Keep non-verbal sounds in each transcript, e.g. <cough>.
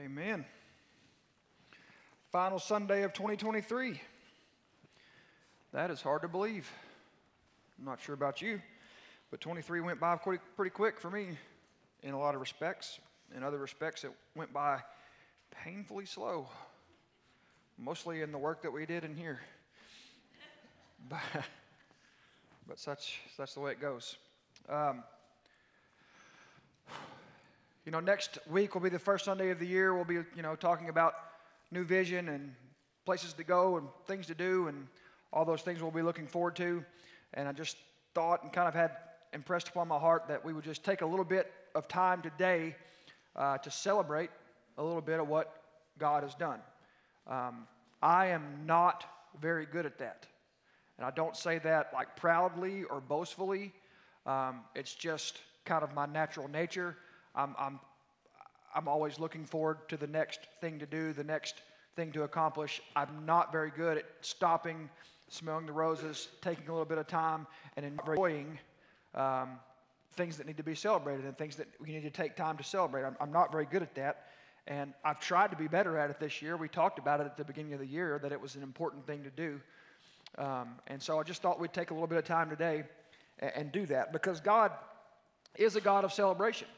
Amen. Final Sunday of 2023. That is hard to believe. I'm not sure about you, but 23 went by pretty, quick for me in a lot of respects. In other respects, it went by painfully slow, mostly in the work that we did in here. <laughs> But, but such, that's the way it goes. Um, you know, next week will be the first Sunday of the year. We'll be, you know, talking about new vision and places to go and things to do and all those things we'll be looking forward to. And I just thought and kind of had impressed upon my heart that we would just take a little bit of time today uh, to celebrate a little bit of what God has done. Um, I am not very good at that. And I don't say that like proudly or boastfully. Um, it's just kind of my natural nature. I'm, I'm, I'm always looking forward to the next thing to do, the next thing to accomplish. I'm not very good at stopping, smelling the roses, taking a little bit of time, and enjoying um, things that need to be celebrated and things that we need to take time to celebrate. I'm, I'm not very good at that. And I've tried to be better at it this year. We talked about it at the beginning of the year that it was an important thing to do. Um, and so I just thought we'd take a little bit of time today and, and do that because God is a God of celebration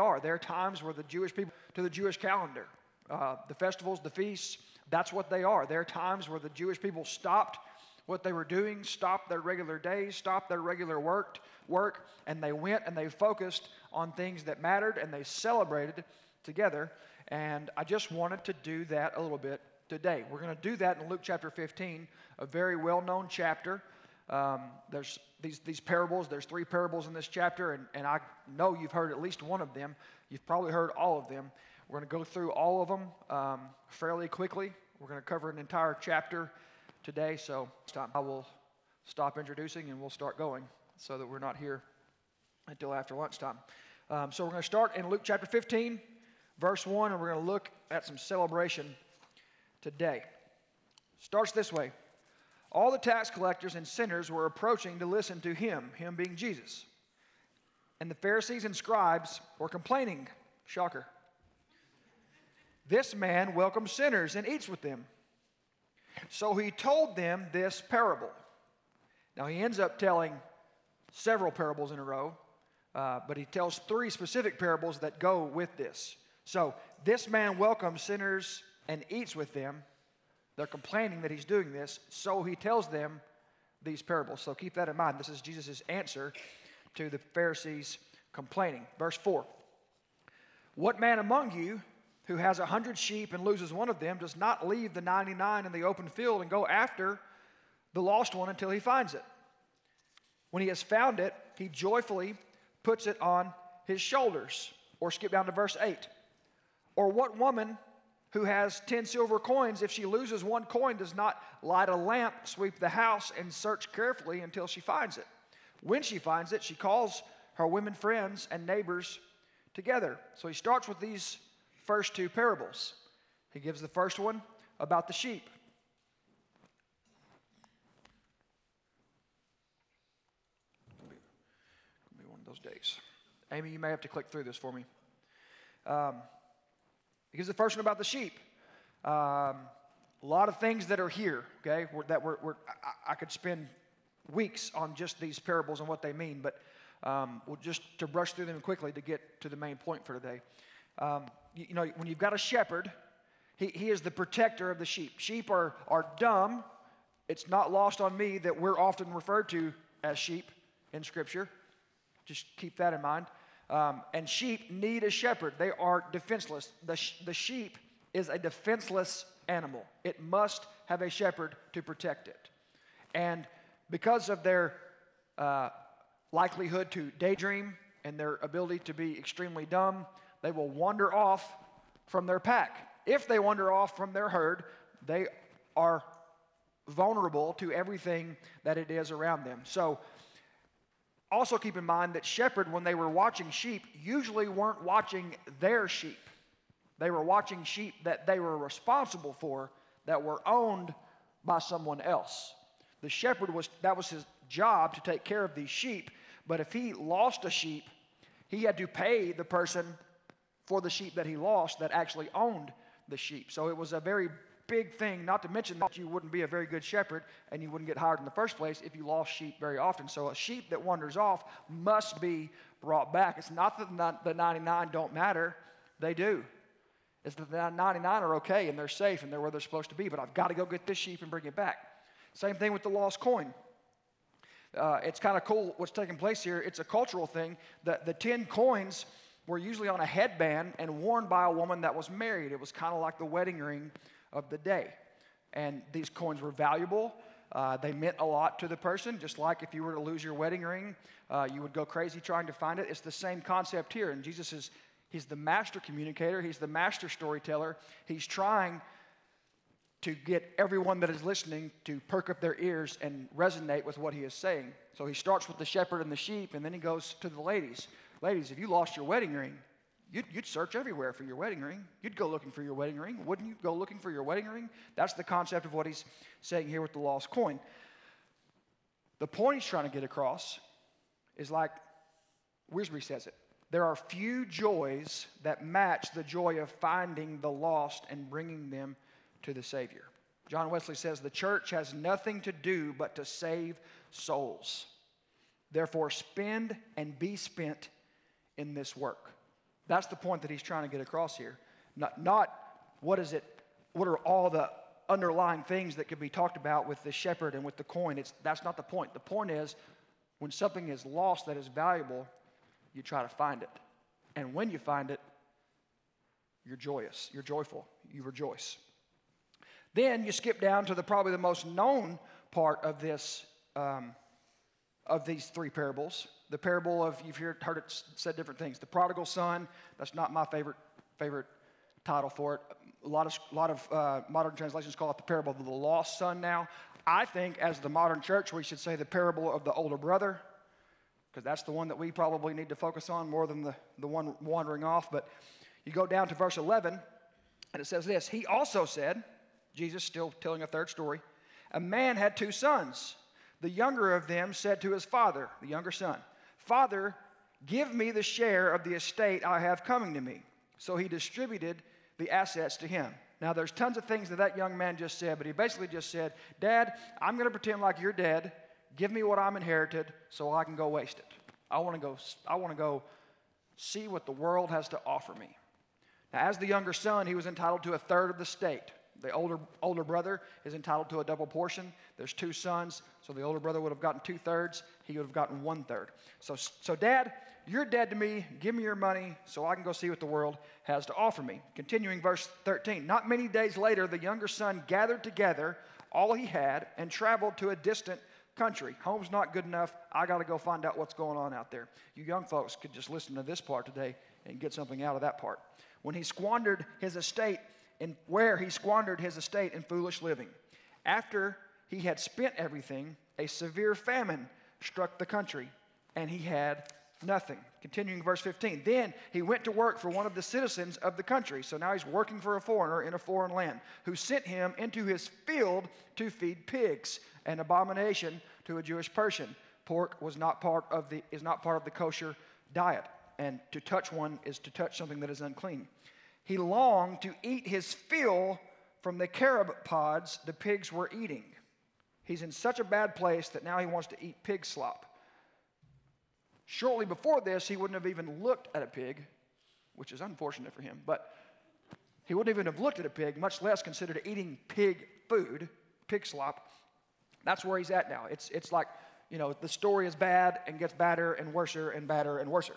are. There are times where the Jewish people, to the Jewish calendar, uh, the festivals, the feasts, that's what they are. There are times where the Jewish people stopped what they were doing, stopped their regular days, stopped their regular work, work, and they went and they focused on things that mattered and they celebrated together. And I just wanted to do that a little bit today. We're going to do that in Luke chapter 15, a very well known chapter. Um, there's these, these parables, there's three parables in this chapter, and, and I know you've heard at least one of them. You've probably heard all of them. We're going to go through all of them um, fairly quickly. We're going to cover an entire chapter today, so I will stop introducing and we'll start going so that we're not here until after lunchtime. Um, so we're going to start in Luke chapter 15, verse 1, and we're going to look at some celebration today. Starts this way all the tax collectors and sinners were approaching to listen to him, him being Jesus. And the Pharisees and scribes were complaining. Shocker. This man welcomes sinners and eats with them. So he told them this parable. Now he ends up telling several parables in a row, uh, but he tells three specific parables that go with this. So this man welcomes sinners and eats with them. They're complaining that he's doing this, so he tells them these parables. So keep that in mind. This is Jesus' answer to the Pharisees complaining. Verse 4 What man among you who has a hundred sheep and loses one of them does not leave the 99 in the open field and go after the lost one until he finds it? When he has found it, he joyfully puts it on his shoulders. Or skip down to verse 8. Or what woman who has 10 silver coins, if she loses one coin, does not light a lamp, sweep the house, and search carefully until she finds it. When she finds it, she calls her women friends and neighbors together. So he starts with these first two parables. He gives the first one about the sheep. Be one of those days. Amy, you may have to click through this for me. Um, because the first one about the sheep. Um, a lot of things that are here, okay, that we're, we're I, I, could spend weeks on just these parables and what they mean, but um, we'll just to brush through them quickly to get to the main point for today. Um, you, you, know, when you've got a shepherd, he, he is the protector of the sheep. Sheep are, are dumb. It's not lost on me that we're often referred to as sheep in Scripture. Just keep that in mind. Um, and sheep need a shepherd. They are defenseless. The, sh- the sheep is a defenseless animal, it must have a shepherd to protect it. And because of their uh, likelihood to daydream and their ability to be extremely dumb, they will wander off from their pack. If they wander off from their herd, they are vulnerable to everything that it is around them. So also, keep in mind that shepherd, when they were watching sheep, usually weren't watching their sheep. They were watching sheep that they were responsible for, that were owned by someone else. The shepherd was that was his job to take care of these sheep, but if he lost a sheep, he had to pay the person for the sheep that he lost that actually owned the sheep. So it was a very big thing, not to mention that you wouldn't be a very good shepherd and you wouldn't get hired in the first place if you lost sheep very often. So a sheep that wanders off must be brought back. It's not that the 99 don't matter, they do. It's that the 99 are okay and they're safe and they're where they're supposed to be, but I've got to go get this sheep and bring it back. Same thing with the lost coin. Uh, it's kind of cool what's taking place here. It's a cultural thing. The, the 10 coins were usually on a headband and worn by a woman that was married. It was kind of like the wedding ring of the day. And these coins were valuable. Uh, they meant a lot to the person, just like if you were to lose your wedding ring, uh, you would go crazy trying to find it. It's the same concept here. And Jesus is, he's the master communicator, he's the master storyteller. He's trying to get everyone that is listening to perk up their ears and resonate with what he is saying. So he starts with the shepherd and the sheep, and then he goes to the ladies. Ladies, if you lost your wedding ring, You'd, you'd, search everywhere for your wedding ring. You'd go looking for your wedding ring. Wouldn't you go looking for your wedding ring? That's the concept of what he's saying here with the lost coin. The point he's trying to get across is like Wiersbe says it there are few joys that match the joy of finding the lost and bringing them to the Savior. John Wesley says the church has nothing to do but to save souls. Therefore, spend and be spent in this work. That's the point that he's trying to get across here. Not, not what is it, what are all the underlying things that could be talked about with the shepherd and with the coin. It's, that's not the point. The point is when something is lost that is valuable, you try to find it. And when you find it, you're joyous, you're joyful, you rejoice. Then you skip down to the probably the most known part of this um, of these three parables, the parable of, you've heard, heard it said different things. The prodigal son, that's not my favorite, favorite title for it. A lot of, a lot of uh, modern translations call it the parable of the lost son now. I think, as the modern church, we should say the parable of the older brother, because that's the one that we probably need to focus on more than the, the one wandering off. But you go down to verse 11, and it says this He also said, Jesus still telling a third story, a man had two sons. The younger of them said to his father, the younger son, Father, give me the share of the estate I have coming to me. So he distributed the assets to him. Now, there's tons of things that that young man just said, but he basically just said, Dad, I'm going to pretend like you're dead. Give me what I'm inherited so I can go waste it. I want to go, I want to go see what the world has to offer me. Now, as the younger son, he was entitled to a third of the state. The older, older brother is entitled to a double portion. There's two sons, so the older brother would have gotten two thirds. He would have gotten one third. So, so, Dad, you're dead to me. Give me your money so I can go see what the world has to offer me. Continuing verse 13. Not many days later, the younger son gathered together all he had and traveled to a distant country. Home's not good enough. I got to go find out what's going on out there. You young folks could just listen to this part today and get something out of that part. When he squandered his estate, in where he squandered his estate in foolish living. After he had spent everything, a severe famine struck the country, and he had nothing. Continuing verse 15. Then he went to work for one of the citizens of the country. So now he's working for a foreigner in a foreign land, who sent him into his field to feed pigs, an abomination to a Jewish person. Pork was not part of the, is not part of the kosher diet, and to touch one is to touch something that is unclean. He longed to eat his fill from the carob pods the pigs were eating. He's in such a bad place that now he wants to eat pig slop. Shortly before this, he wouldn't have even looked at a pig, which is unfortunate for him, but he wouldn't even have looked at a pig, much less considered eating pig food, pig slop. That's where he's at now. It's, it's like, you know, the story is bad and gets badder and worser and badder and worser.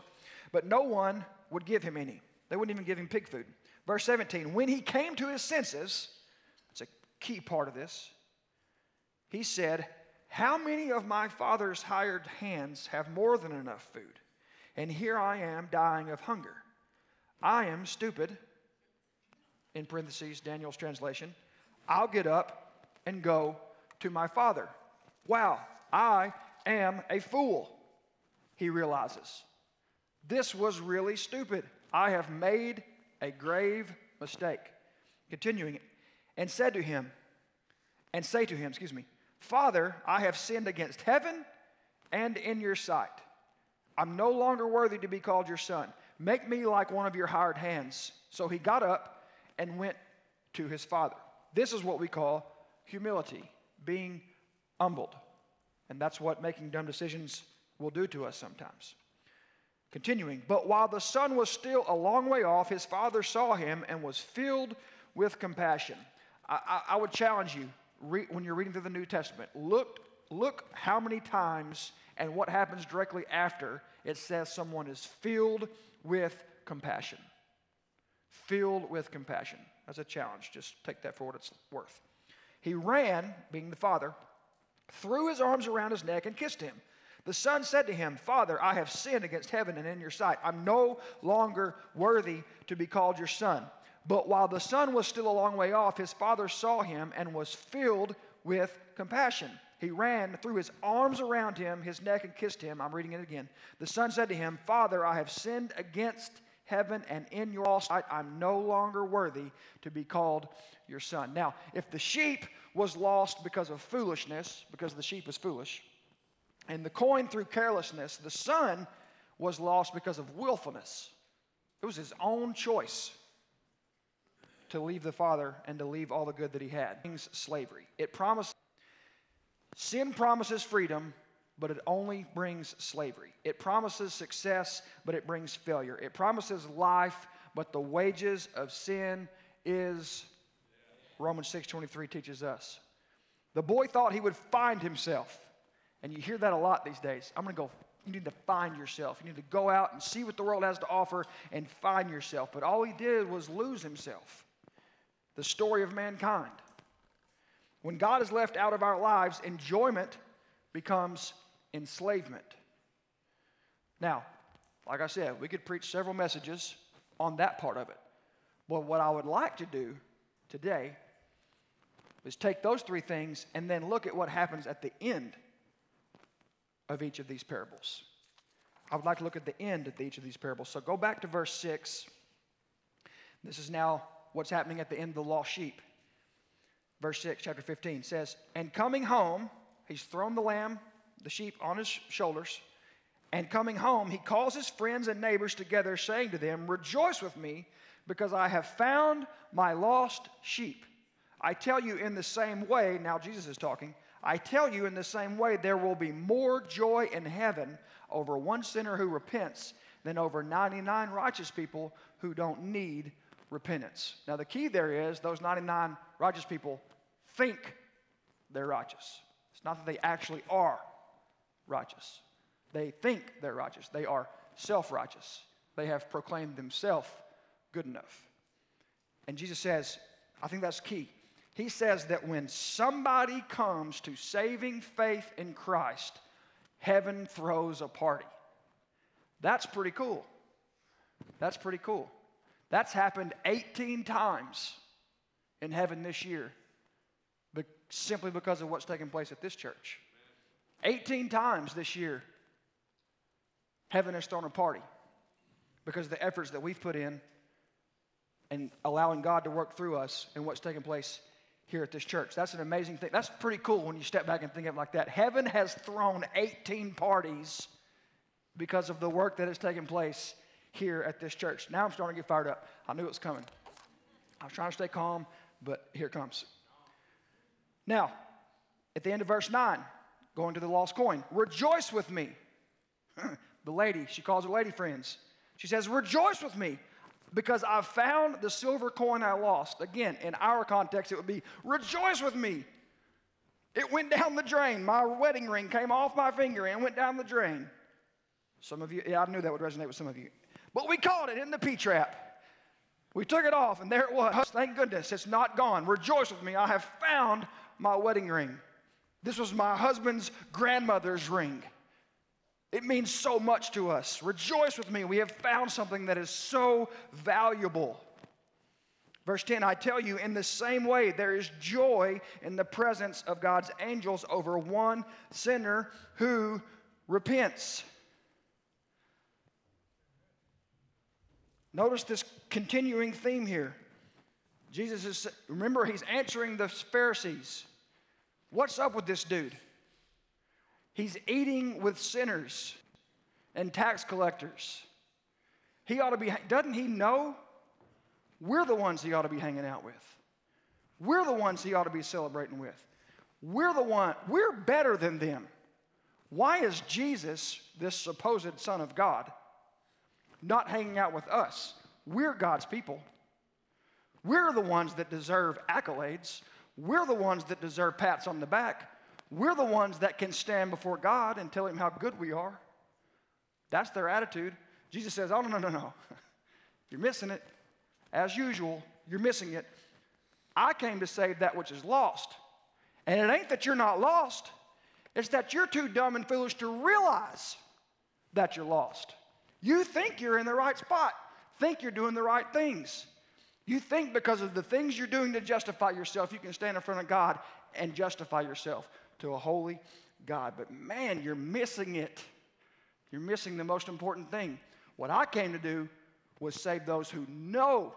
But no one would give him any. They wouldn't even give him pig food. Verse 17, when he came to his senses, it's a key part of this, he said, How many of my father's hired hands have more than enough food? And here I am dying of hunger. I am stupid, in parentheses, Daniel's translation. I'll get up and go to my father. Wow, I am a fool, he realizes. This was really stupid. I have made a grave mistake. Continuing, and said to him, and say to him, excuse me, Father, I have sinned against heaven and in your sight. I'm no longer worthy to be called your son. Make me like one of your hired hands. So he got up and went to his father. This is what we call humility, being humbled. And that's what making dumb decisions will do to us sometimes. Continuing, but while the son was still a long way off, his father saw him and was filled with compassion. I, I, I would challenge you re, when you're reading through the New Testament, look, look how many times and what happens directly after it says someone is filled with compassion. Filled with compassion. That's a challenge. Just take that for what it's worth. He ran, being the father, threw his arms around his neck and kissed him. The son said to him, Father, I have sinned against heaven and in your sight. I'm no longer worthy to be called your son. But while the son was still a long way off, his father saw him and was filled with compassion. He ran, threw his arms around him, his neck, and kissed him. I'm reading it again. The son said to him, Father, I have sinned against heaven and in your sight. I'm no longer worthy to be called your son. Now, if the sheep was lost because of foolishness, because the sheep is foolish, and the coin through carelessness. The son was lost because of willfulness. It was his own choice to leave the father and to leave all the good that he had. Brings slavery. It promised sin promises freedom, but it only brings slavery. It promises success, but it brings failure. It promises life, but the wages of sin is Romans 6:23 teaches us. The boy thought he would find himself. And you hear that a lot these days. I'm going to go. You need to find yourself. You need to go out and see what the world has to offer and find yourself. But all he did was lose himself. The story of mankind. When God is left out of our lives, enjoyment becomes enslavement. Now, like I said, we could preach several messages on that part of it. But what I would like to do today is take those three things and then look at what happens at the end of each of these parables. I would like to look at the end of each of these parables. So go back to verse 6. This is now what's happening at the end of the lost sheep. Verse 6, chapter 15 says, And coming home, he's thrown the lamb, the sheep, on his shoulders. And coming home, he calls his friends and neighbors together, saying to them, Rejoice with me, because I have found my lost sheep. I tell you in the same way, now Jesus is talking, I tell you, in the same way, there will be more joy in heaven over one sinner who repents than over 99 righteous people who don't need repentance. Now, the key there is those 99 righteous people think they're righteous. It's not that they actually are righteous, they think they're righteous. They are self righteous. They have proclaimed themselves good enough. And Jesus says, I think that's key he says that when somebody comes to saving faith in Christ, heaven throws a party. That's pretty cool. That's pretty cool. That's happened 18 times in heaven this year, but simply because of what's taking place at this church. 18 times this year, heaven has thrown a party because of the efforts that we've put in and allowing God to work through us and what's taking place here at this church. That's an amazing thing. That's pretty cool when you step back and think of it like that. Heaven has thrown 18 parties because of the work that has taken place here at this church. Now I'm starting to get fired up. I knew it was coming. I was trying to stay calm, but here it comes. Now, at the end of verse 9, going to the lost coin, rejoice with me. <laughs> the lady, she calls her lady friends. She says, Rejoice with me because I found the silver coin I lost. Again, in our context, it would be rejoice with me. It went down the drain. My wedding ring came off my finger and went down the drain. Some of you, yeah, I knew that would resonate with some of you. But we caught it in the P trap. We took it off, and there it was. Thank goodness it's not gone. Rejoice with me. I have found my wedding ring. This was my husband's grandmother's ring. It means so much to us. Rejoice with me. We have found something that is so valuable. Verse 10 I tell you, in the same way, there is joy in the presence of God's angels over one sinner who repents. Notice this continuing theme here. Jesus is, remember, he's answering the Pharisees. What's up with this dude? He's eating with sinners and tax collectors. He ought to be, doesn't he know? We're the ones he ought to be hanging out with. We're the ones he ought to be celebrating with. We're the one, we're better than them. Why is Jesus, this supposed Son of God, not hanging out with us? We're God's people. We're the ones that deserve accolades. We're the ones that deserve pats on the back. We're the ones that can stand before God and tell Him how good we are. That's their attitude. Jesus says, Oh, no, no, no, no. <laughs> You're missing it. As usual, you're missing it. I came to save that which is lost. And it ain't that you're not lost, it's that you're too dumb and foolish to realize that you're lost. You think you're in the right spot, think you're doing the right things. You think because of the things you're doing to justify yourself, you can stand in front of God and justify yourself to a holy God. But man, you're missing it. You're missing the most important thing. What I came to do was save those who know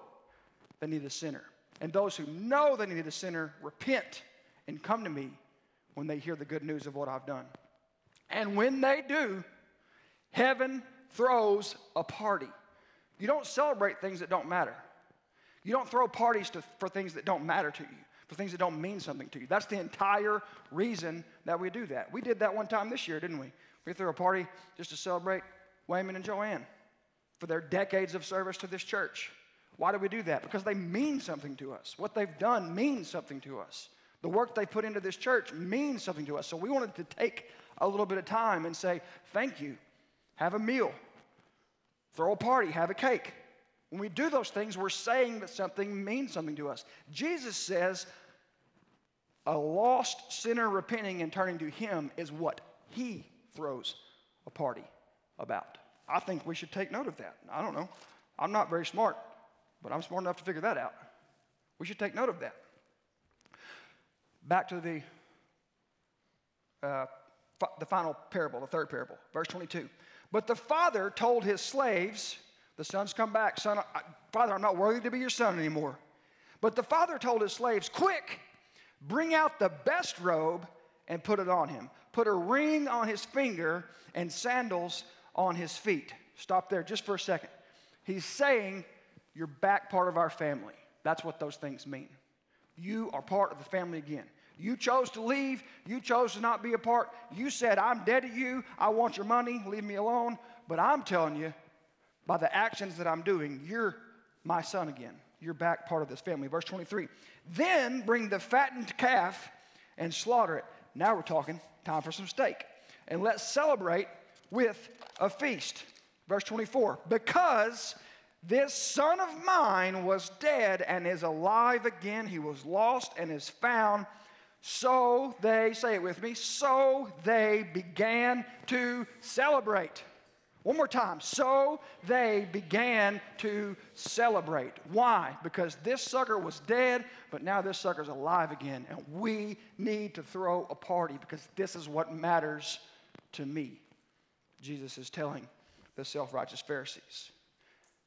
they need a sinner. And those who know they need a sinner repent and come to me when they hear the good news of what I've done. And when they do, heaven throws a party. You don't celebrate things that don't matter. You don't throw parties to, for things that don't matter to you, for things that don't mean something to you. That's the entire reason that we do that. We did that one time this year, didn't we? We threw a party just to celebrate Wayman and Joanne for their decades of service to this church. Why do we do that? Because they mean something to us. What they've done means something to us. The work they put into this church means something to us. So we wanted to take a little bit of time and say, thank you, have a meal, throw a party, have a cake. When we do those things, we're saying that something means something to us. Jesus says, a lost sinner repenting and turning to Him is what He throws a party about. I think we should take note of that. I don't know. I'm not very smart, but I'm smart enough to figure that out. We should take note of that. Back to the, uh, the final parable, the third parable, verse 22. But the father told his slaves, the sons come back. Son, I, Father, I'm not worthy to be your son anymore. But the father told his slaves, Quick, bring out the best robe and put it on him. Put a ring on his finger and sandals on his feet. Stop there just for a second. He's saying, You're back part of our family. That's what those things mean. You are part of the family again. You chose to leave. You chose to not be a part. You said, I'm dead to you. I want your money. Leave me alone. But I'm telling you, by the actions that I'm doing, you're my son again. You're back part of this family. Verse 23. Then bring the fattened calf and slaughter it. Now we're talking time for some steak. And let's celebrate with a feast. Verse 24. Because this son of mine was dead and is alive again. He was lost and is found. So they, say it with me, so they began to celebrate. One more time. So they began to celebrate. Why? Because this sucker was dead, but now this sucker's alive again. And we need to throw a party because this is what matters to me. Jesus is telling the self righteous Pharisees.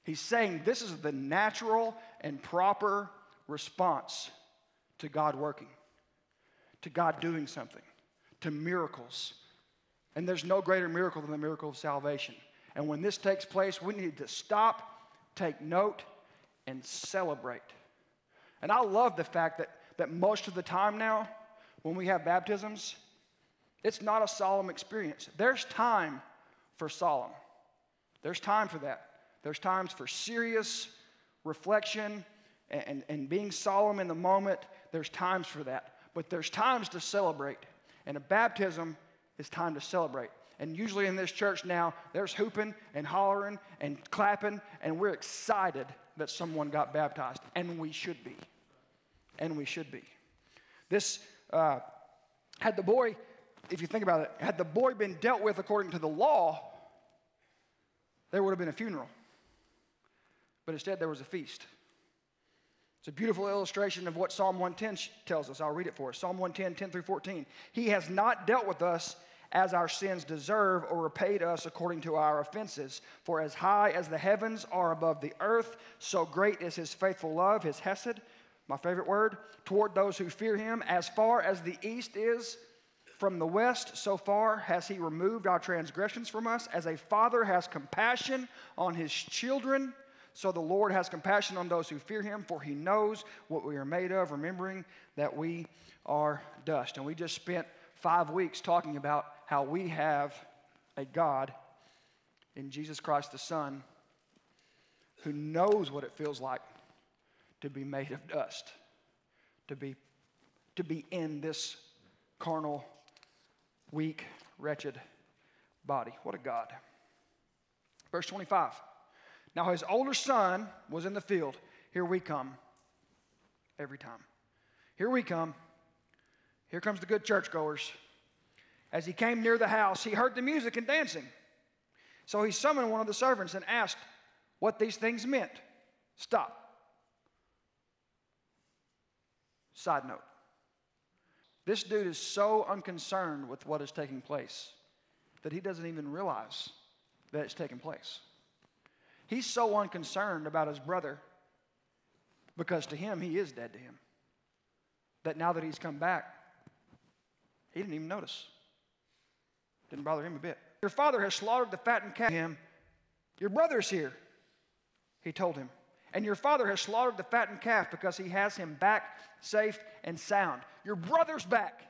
He's saying this is the natural and proper response to God working, to God doing something, to miracles. And there's no greater miracle than the miracle of salvation. And when this takes place, we need to stop, take note, and celebrate. And I love the fact that, that most of the time now, when we have baptisms, it's not a solemn experience. There's time for solemn, there's time for that. There's times for serious reflection and, and, and being solemn in the moment. There's times for that. But there's times to celebrate. And a baptism is time to celebrate. And usually in this church now, there's hooping and hollering and clapping, and we're excited that someone got baptized. And we should be. And we should be. This, uh, had the boy, if you think about it, had the boy been dealt with according to the law, there would have been a funeral. But instead, there was a feast. It's a beautiful illustration of what Psalm 110 tells us. I'll read it for us. Psalm 110, 10 through 14. He has not dealt with us as our sins deserve or repaid us according to our offenses. For as high as the heavens are above the earth, so great is his faithful love, his hesed, my favorite word, toward those who fear him. As far as the east is from the west, so far has he removed our transgressions from us. As a father has compassion on his children, so the Lord has compassion on those who fear him, for he knows what we are made of, remembering that we are dust. And we just spent five weeks talking about how we have a God in Jesus Christ the Son who knows what it feels like to be made of dust, to be, to be in this carnal weak, wretched body. What a God. Verse 25. Now his older son was in the field. Here we come. Every time. Here we come. Here comes the good churchgoers. As he came near the house, he heard the music and dancing. So he summoned one of the servants and asked what these things meant. Stop. Side note this dude is so unconcerned with what is taking place that he doesn't even realize that it's taking place. He's so unconcerned about his brother because to him, he is dead to him. That now that he's come back, he didn't even notice. Didn't bother him a bit. Your father has slaughtered the fattened calf. Him, your brother's here, he told him. And your father has slaughtered the fattened calf because he has him back safe and sound. Your brother's back.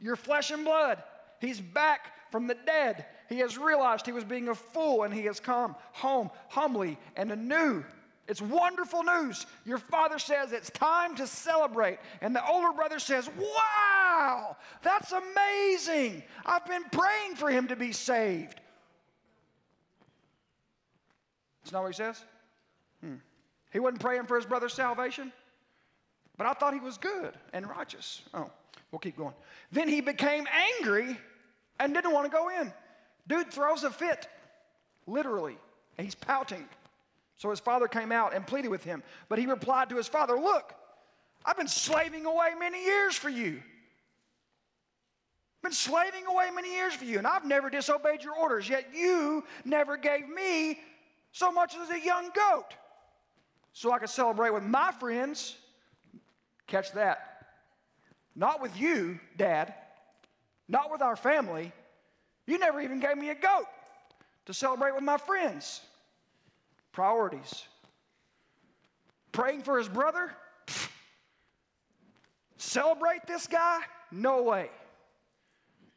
Your flesh and blood. He's back from the dead. He has realized he was being a fool and he has come home humbly and anew. It's wonderful news. Your father says it's time to celebrate. And the older brother says, Wow, that's amazing. I've been praying for him to be saved. That's not what he says? Hmm. He wasn't praying for his brother's salvation? But I thought he was good and righteous. Oh, we'll keep going. Then he became angry and didn't want to go in. Dude throws a fit, literally, he's pouting. So his father came out and pleaded with him. But he replied to his father, Look, I've been slaving away many years for you. I've Been slaving away many years for you, and I've never disobeyed your orders, yet you never gave me so much as a young goat so I could celebrate with my friends Catch that. Not with you, Dad. Not with our family. You never even gave me a goat to celebrate with my friends. Priorities. Praying for his brother? Celebrate this guy? No way.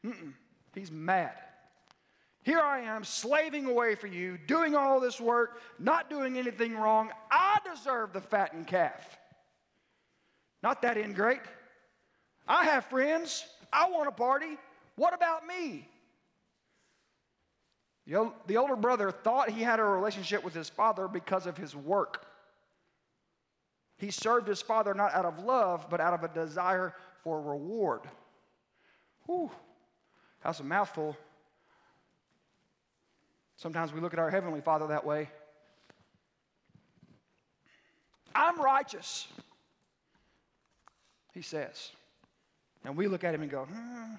Mm-mm. He's mad. Here I am, slaving away for you, doing all this work, not doing anything wrong. I deserve the fattened calf. Not that ingrate. I have friends. I want a party. What about me? The, older brother thought he had a relationship with his father because of his work. He served his father not out of love, but out of a desire for reward. Whew, that's a mouthful. Sometimes we look at our Heavenly Father that way. I'm righteous he says. And we look at him and go, hmm,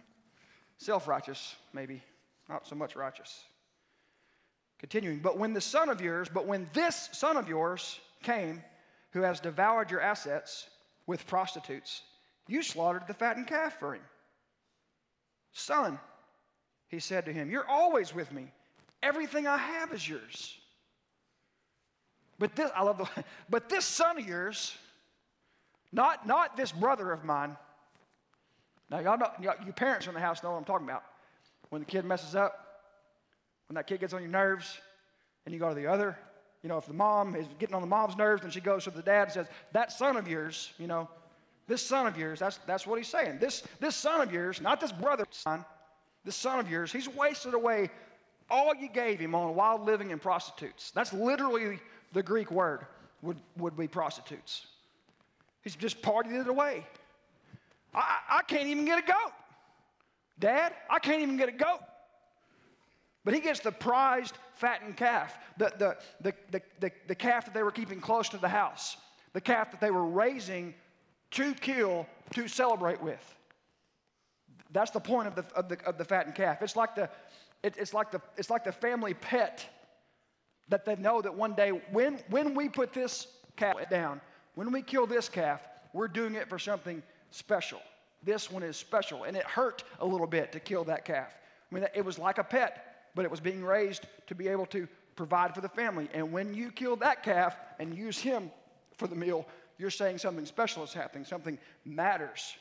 self righteous, maybe, not so much righteous. Continuing, but when the son of yours, but when this son of yours came, who has devoured your assets with prostitutes, you slaughtered the fattened calf for him. Son, he said to him, You're always with me. Everything I have is yours. But this, I love the, <laughs> but this son of yours, not, not this brother of mine. Now, y'all know, y'all, you parents in the house know what I'm talking about. When the kid messes up, when that kid gets on your nerves, and you go to the other, you know, if the mom is getting on the mom's nerves, then she goes to the dad and says, That son of yours, you know, this son of yours, that's, that's what he's saying. This, this son of yours, not this brother son, this son of yours, he's wasted away all you gave him on wild living and prostitutes. That's literally the Greek word, would, would be prostitutes. He's just partied it away. I, I can't even get a goat. Dad, I can't even get a goat. But he gets the prized fattened calf, the, the, the, the, the, the calf that they were keeping close to the house, the calf that they were raising to kill, to celebrate with. That's the point of the, of the, of the fattened calf. It's like the, it, it's, like the, it's like the family pet that they know that one day when, when we put this calf down, when we kill this calf, we're doing it for something special. This one is special. And it hurt a little bit to kill that calf. I mean, it was like a pet, but it was being raised to be able to provide for the family. And when you kill that calf and use him for the meal, you're saying something special is happening, something matters.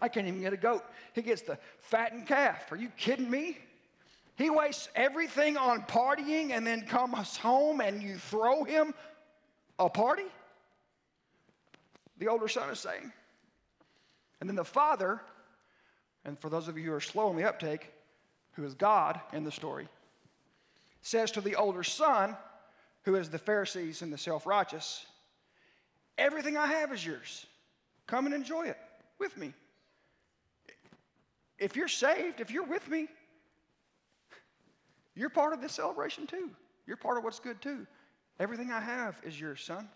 I can't even get a goat. He gets the fattened calf. Are you kidding me? He wastes everything on partying and then comes home and you throw him a party? The older son is saying. And then the father, and for those of you who are slow on the uptake, who is God in the story, says to the older son, who is the Pharisees and the self righteous, Everything I have is yours. Come and enjoy it with me. If you're saved, if you're with me, you're part of this celebration too. You're part of what's good too. Everything I have is yours, son.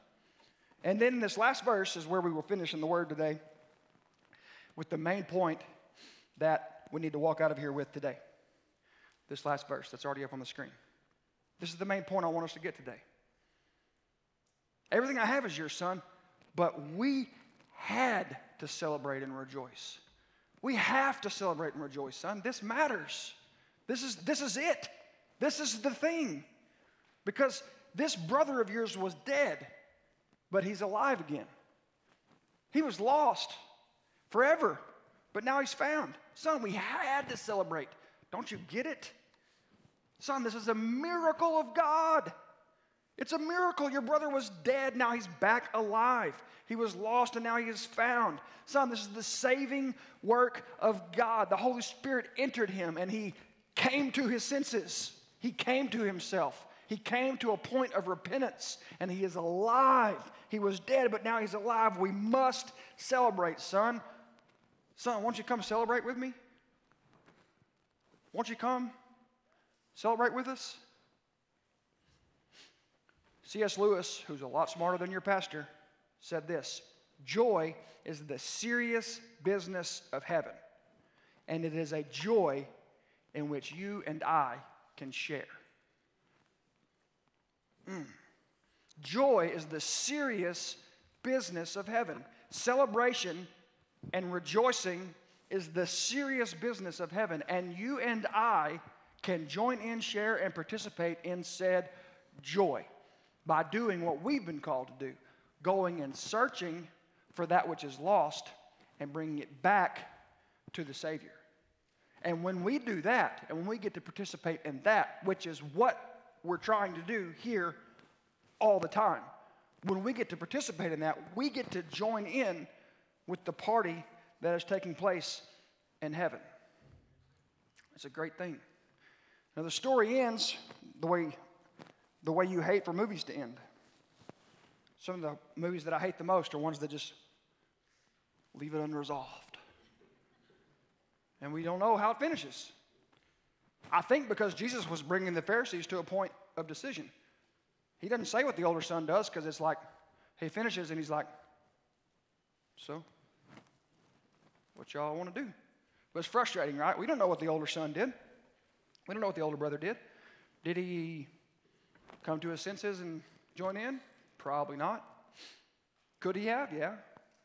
And then this last verse is where we will finish in the word today with the main point that we need to walk out of here with today. This last verse that's already up on the screen. This is the main point I want us to get today. Everything I have is yours, son, but we had to celebrate and rejoice. We have to celebrate and rejoice, son. This matters. This is, this is it. This is the thing. Because this brother of yours was dead, but he's alive again. He was lost forever, but now he's found. Son, we had to celebrate. Don't you get it? Son, this is a miracle of God. It's a miracle. Your brother was dead, now he's back alive. He was lost, and now he is found. Son, this is the saving work of God. The Holy Spirit entered him, and he came to his senses. He came to himself. He came to a point of repentance, and he is alive. He was dead, but now he's alive. We must celebrate, son. Son, won't you come celebrate with me? Won't you come celebrate with us? C.S. Lewis, who's a lot smarter than your pastor, said this Joy is the serious business of heaven, and it is a joy in which you and I can share. Mm. Joy is the serious business of heaven. Celebration and rejoicing is the serious business of heaven, and you and I can join in, share, and participate in said joy by doing what we've been called to do going and searching for that which is lost and bringing it back to the Savior. And when we do that, and when we get to participate in that, which is what we're trying to do here all the time, when we get to participate in that, we get to join in with the party that is taking place in heaven. It's a great thing. Now, the story ends the way the way you hate for movies to end. Some of the movies that I hate the most are ones that just leave it unresolved. And we don't know how it finishes. I think because Jesus was bringing the Pharisees to a point of decision. He doesn't say what the older son does because it's like he finishes and he's like, So, what y'all want to do? But it's frustrating, right? We don't know what the older son did. We don't know what the older brother did. Did he come to his senses and join in? Probably not. Could he have? Yeah.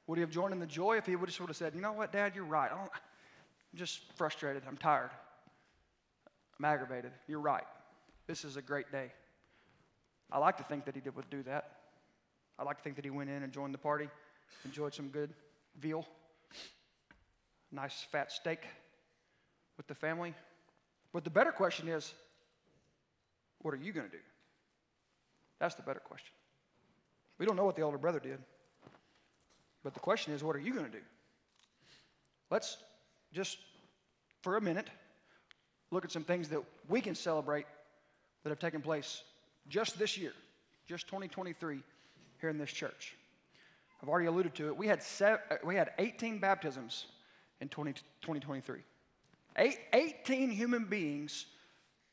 Would he have joined in the joy if he would have sort of said, you know what, Dad, you're right. I'm just frustrated. I'm tired. I'm aggravated. You're right. This is a great day. I like to think that he did, would do that. I like to think that he went in and joined the party, enjoyed some good veal, nice fat steak with the family. But the better question is, what are you going to do? That's the better question. We don't know what the older brother did. But the question is, what are you going to do? Let's just, for a minute, look at some things that we can celebrate that have taken place just this year, just 2023, here in this church. I've already alluded to it. We had, seven, uh, we had 18 baptisms in 20, 2023. Eight, 18 human beings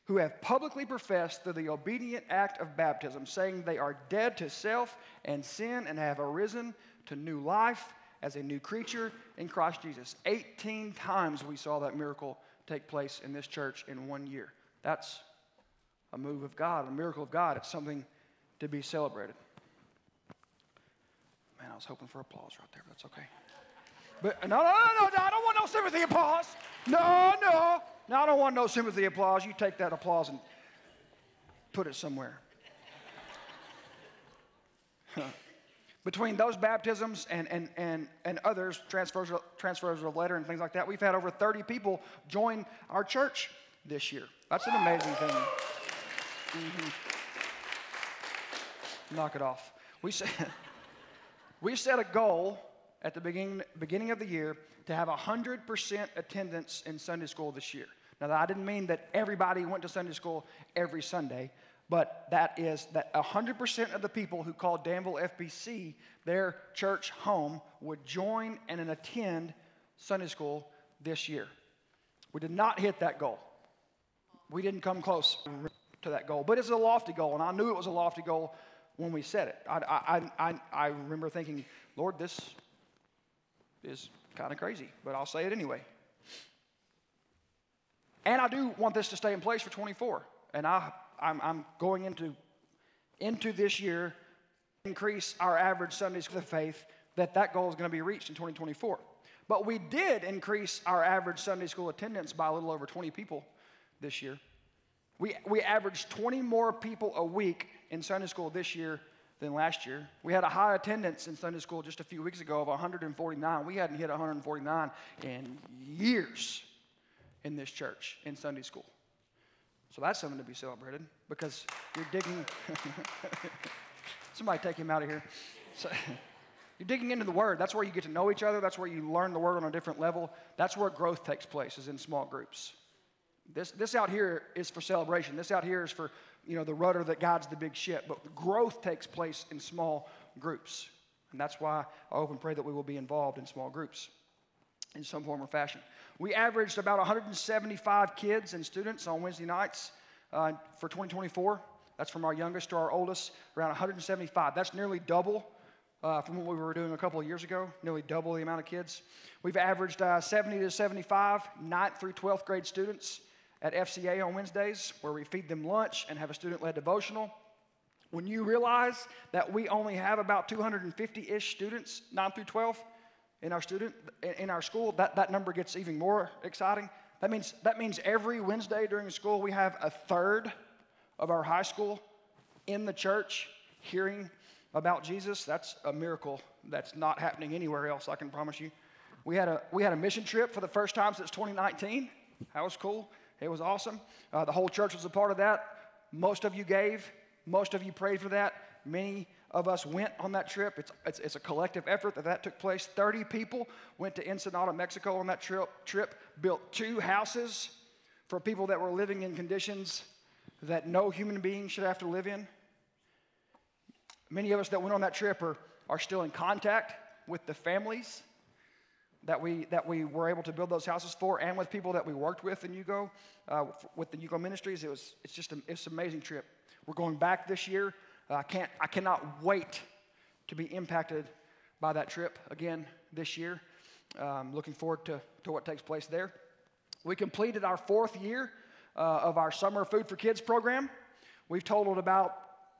who have publicly professed through the obedient act of baptism, saying they are dead to self and sin and have arisen to new life as a new creature in Christ Jesus. 18 times we saw that miracle take place in this church in one year. That's a move of God, a miracle of God. It's something to be celebrated. Man, I was hoping for applause right there, but that's okay. But no, no, no, no, I don't want no sympathy applause. No, no. No, I don't want no sympathy applause. You take that applause and put it somewhere. <laughs> Between those baptisms and, and, and, and others, transfers, transfers of letter and things like that, we've had over 30 people join our church this year. That's an amazing thing. Mm-hmm. Knock it off. We set, <laughs> we set a goal at the beginning, beginning of the year to have 100% attendance in Sunday school this year. Now, I didn't mean that everybody went to Sunday school every Sunday, but that is that 100% of the people who called Danville FBC their church home would join and attend Sunday school this year. We did not hit that goal. We didn't come close to that goal, but it's a lofty goal, and I knew it was a lofty goal when we said it. I, I, I, I remember thinking, Lord, this is kind of crazy, but I'll say it anyway. And I do want this to stay in place for 24. And I, I'm, I'm going into, into this year, increase our average Sundays for the faith, that that goal is going to be reached in 2024. But we did increase our average Sunday school attendance by a little over 20 people this year. We, we averaged 20 more people a week in Sunday school this year than last year. We had a high attendance in Sunday school just a few weeks ago of 149. We hadn't hit 149 in years in this church in Sunday school. So that's something to be celebrated because you're digging. <laughs> Somebody take him out of here. So, <laughs> you're digging into the Word. That's where you get to know each other. That's where you learn the Word on a different level. That's where growth takes place, is in small groups. This, this out here is for celebration. This out here is for you know, the rudder that guides the big ship. But growth takes place in small groups. And that's why I hope and pray that we will be involved in small groups in some form or fashion. We averaged about 175 kids and students on Wednesday nights uh, for 2024. That's from our youngest to our oldest, around 175. That's nearly double uh, from what we were doing a couple of years ago, nearly double the amount of kids. We've averaged uh, 70 to 75 ninth through 12th grade students at FCA on Wednesdays, where we feed them lunch and have a student led devotional. When you realize that we only have about 250 ish students, 9 through 12, in our student in our school, that, that number gets even more exciting. That means, that means every Wednesday during school, we have a third of our high school in the church hearing about Jesus. That's a miracle that's not happening anywhere else, I can promise you. We had a, we had a mission trip for the first time since 2019. That was cool. It was awesome. Uh, the whole church was a part of that. Most of you gave, most of you prayed for that. Many of us went on that trip. It's, it's, it's, a collective effort that that took place. 30 people went to Ensenada, Mexico on that trip, trip, built two houses for people that were living in conditions that no human being should have to live in. Many of us that went on that trip are, are still in contact with the families that we, that we were able to build those houses for and with people that we worked with in Yugo, uh, with the Yugo Ministries. It was, it's just a, it's an amazing trip. We're going back this year. Uh, I, can't, I cannot wait to be impacted by that trip again this year. Um, looking forward to, to what takes place there. We completed our fourth year uh, of our Summer Food for Kids program. We've totaled about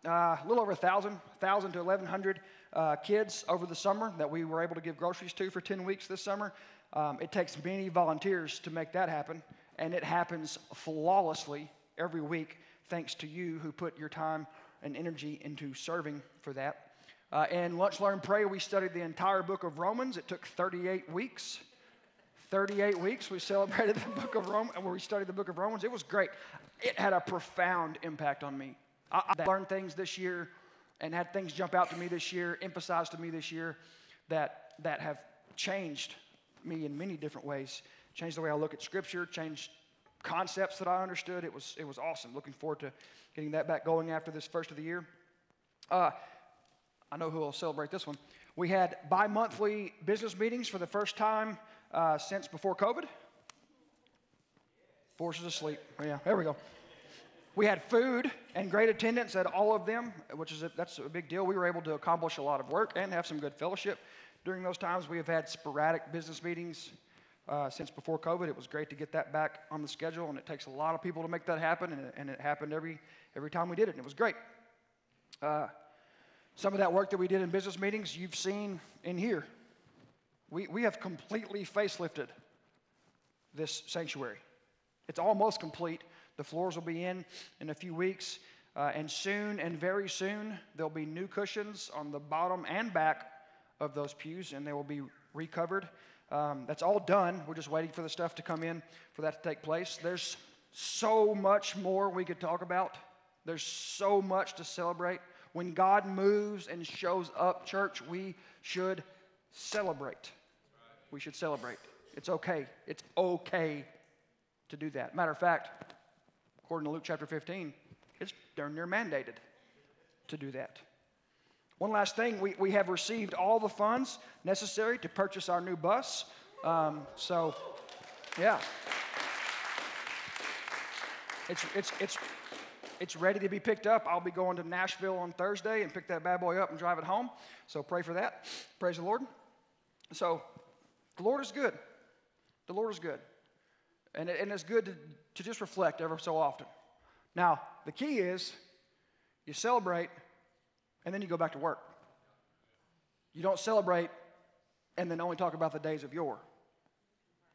uh, a little over 1,000, 1,000 to 1,100 uh, kids over the summer that we were able to give groceries to for 10 weeks this summer. Um, it takes many volunteers to make that happen, and it happens flawlessly every week thanks to you who put your time and energy into serving for that. Uh, and Lunch, Learn, Pray, we studied the entire book of Romans. It took 38 weeks. 38 weeks we celebrated <laughs> the book of Romans, where we studied the book of Romans. It was great. It had a profound impact on me. I, I learned things this year and had things jump out to me this year, emphasized to me this year that, that have changed me in many different ways. Changed the way I look at Scripture, changed concepts that I understood. It was, it was awesome. Looking forward to getting that back going after this first of the year. Uh, I know who will celebrate this one. We had bi monthly business meetings for the first time uh, since before COVID. Forces asleep. Yeah, there we go. We had food and great attendance at all of them, which is a, that's a big deal. We were able to accomplish a lot of work and have some good fellowship during those times. We have had sporadic business meetings uh, since before COVID. It was great to get that back on the schedule, and it takes a lot of people to make that happen, and it, and it happened every every time we did it, and it was great. Uh, some of that work that we did in business meetings, you've seen in here. We, we have completely facelifted this sanctuary. It's almost complete. The floors will be in in a few weeks. Uh, and soon and very soon, there'll be new cushions on the bottom and back of those pews, and they will be recovered. Um, that's all done. We're just waiting for the stuff to come in for that to take place. There's so much more we could talk about. There's so much to celebrate. When God moves and shows up, church, we should celebrate. We should celebrate. It's okay. It's okay to do that. Matter of fact, according to Luke chapter 15, it's darn near mandated to do that. One last thing, we, we have received all the funds necessary to purchase our new bus. Um, so, yeah. It's, it's, it's, it's ready to be picked up. I'll be going to Nashville on Thursday and pick that bad boy up and drive it home. So pray for that. Praise the Lord. So the Lord is good. The Lord is good. And, it, and it's good to, to just reflect ever so often. Now, the key is you celebrate and then you go back to work. You don't celebrate and then only talk about the days of yore.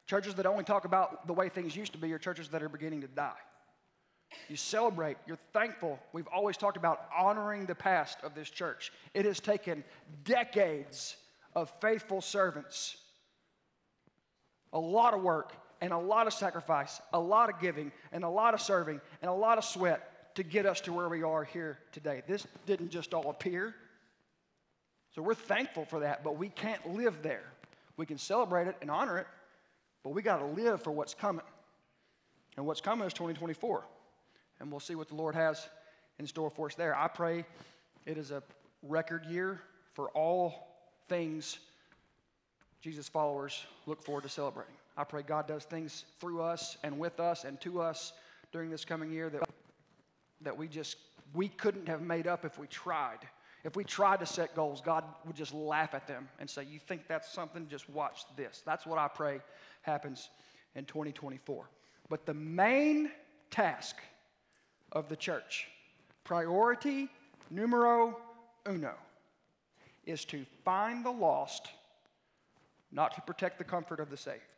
Churches that only talk about the way things used to be are churches that are beginning to die. You celebrate, you're thankful. We've always talked about honoring the past of this church. It has taken decades of faithful servants, a lot of work, and a lot of sacrifice, a lot of giving, and a lot of serving, and a lot of sweat to get us to where we are here today. This didn't just all appear. So we're thankful for that, but we can't live there. We can celebrate it and honor it, but we got to live for what's coming. And what's coming is 2024 and we'll see what the Lord has in store for us there. I pray it is a record year for all things Jesus followers look forward to celebrating. I pray God does things through us and with us and to us during this coming year that, that we just we couldn't have made up if we tried. If we tried to set goals, God would just laugh at them and say, You think that's something? Just watch this. That's what I pray happens in 2024. But the main task of the church. Priority numero uno is to find the lost, not to protect the comfort of the saved.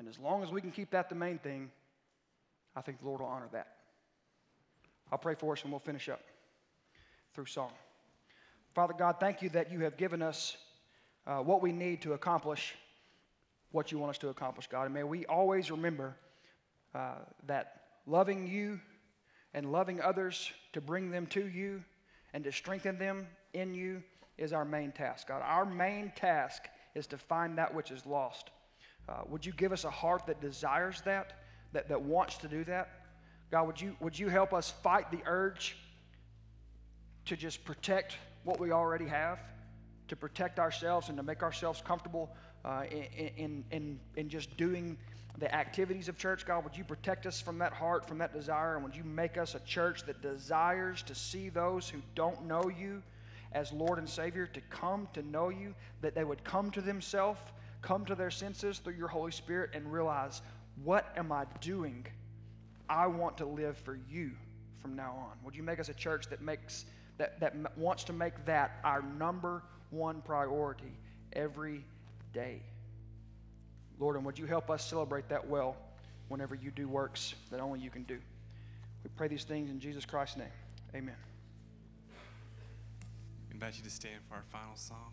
And as long as we can keep that the main thing, I think the Lord will honor that. I'll pray for us and we'll finish up through song. Father God, thank you that you have given us uh, what we need to accomplish what you want us to accomplish, God. And may we always remember uh, that loving you and loving others to bring them to you and to strengthen them in you is our main task. God, our main task is to find that which is lost. Uh, would you give us a heart that desires that, that, that wants to do that? God, would you, would you help us fight the urge to just protect what we already have, to protect ourselves and to make ourselves comfortable uh, in, in, in, in just doing the activities of church, God, would you protect us from that heart, from that desire, and would you make us a church that desires to see those who don't know you as Lord and Savior to come to know you, that they would come to themselves, come to their senses through your Holy Spirit, and realize, what am I doing? I want to live for you from now on. Would you make us a church that makes that, that wants to make that our number one priority every day? Lord, and would you help us celebrate that well whenever you do works that only you can do? We pray these things in Jesus Christ's name. Amen. I invite you to stand for our final song.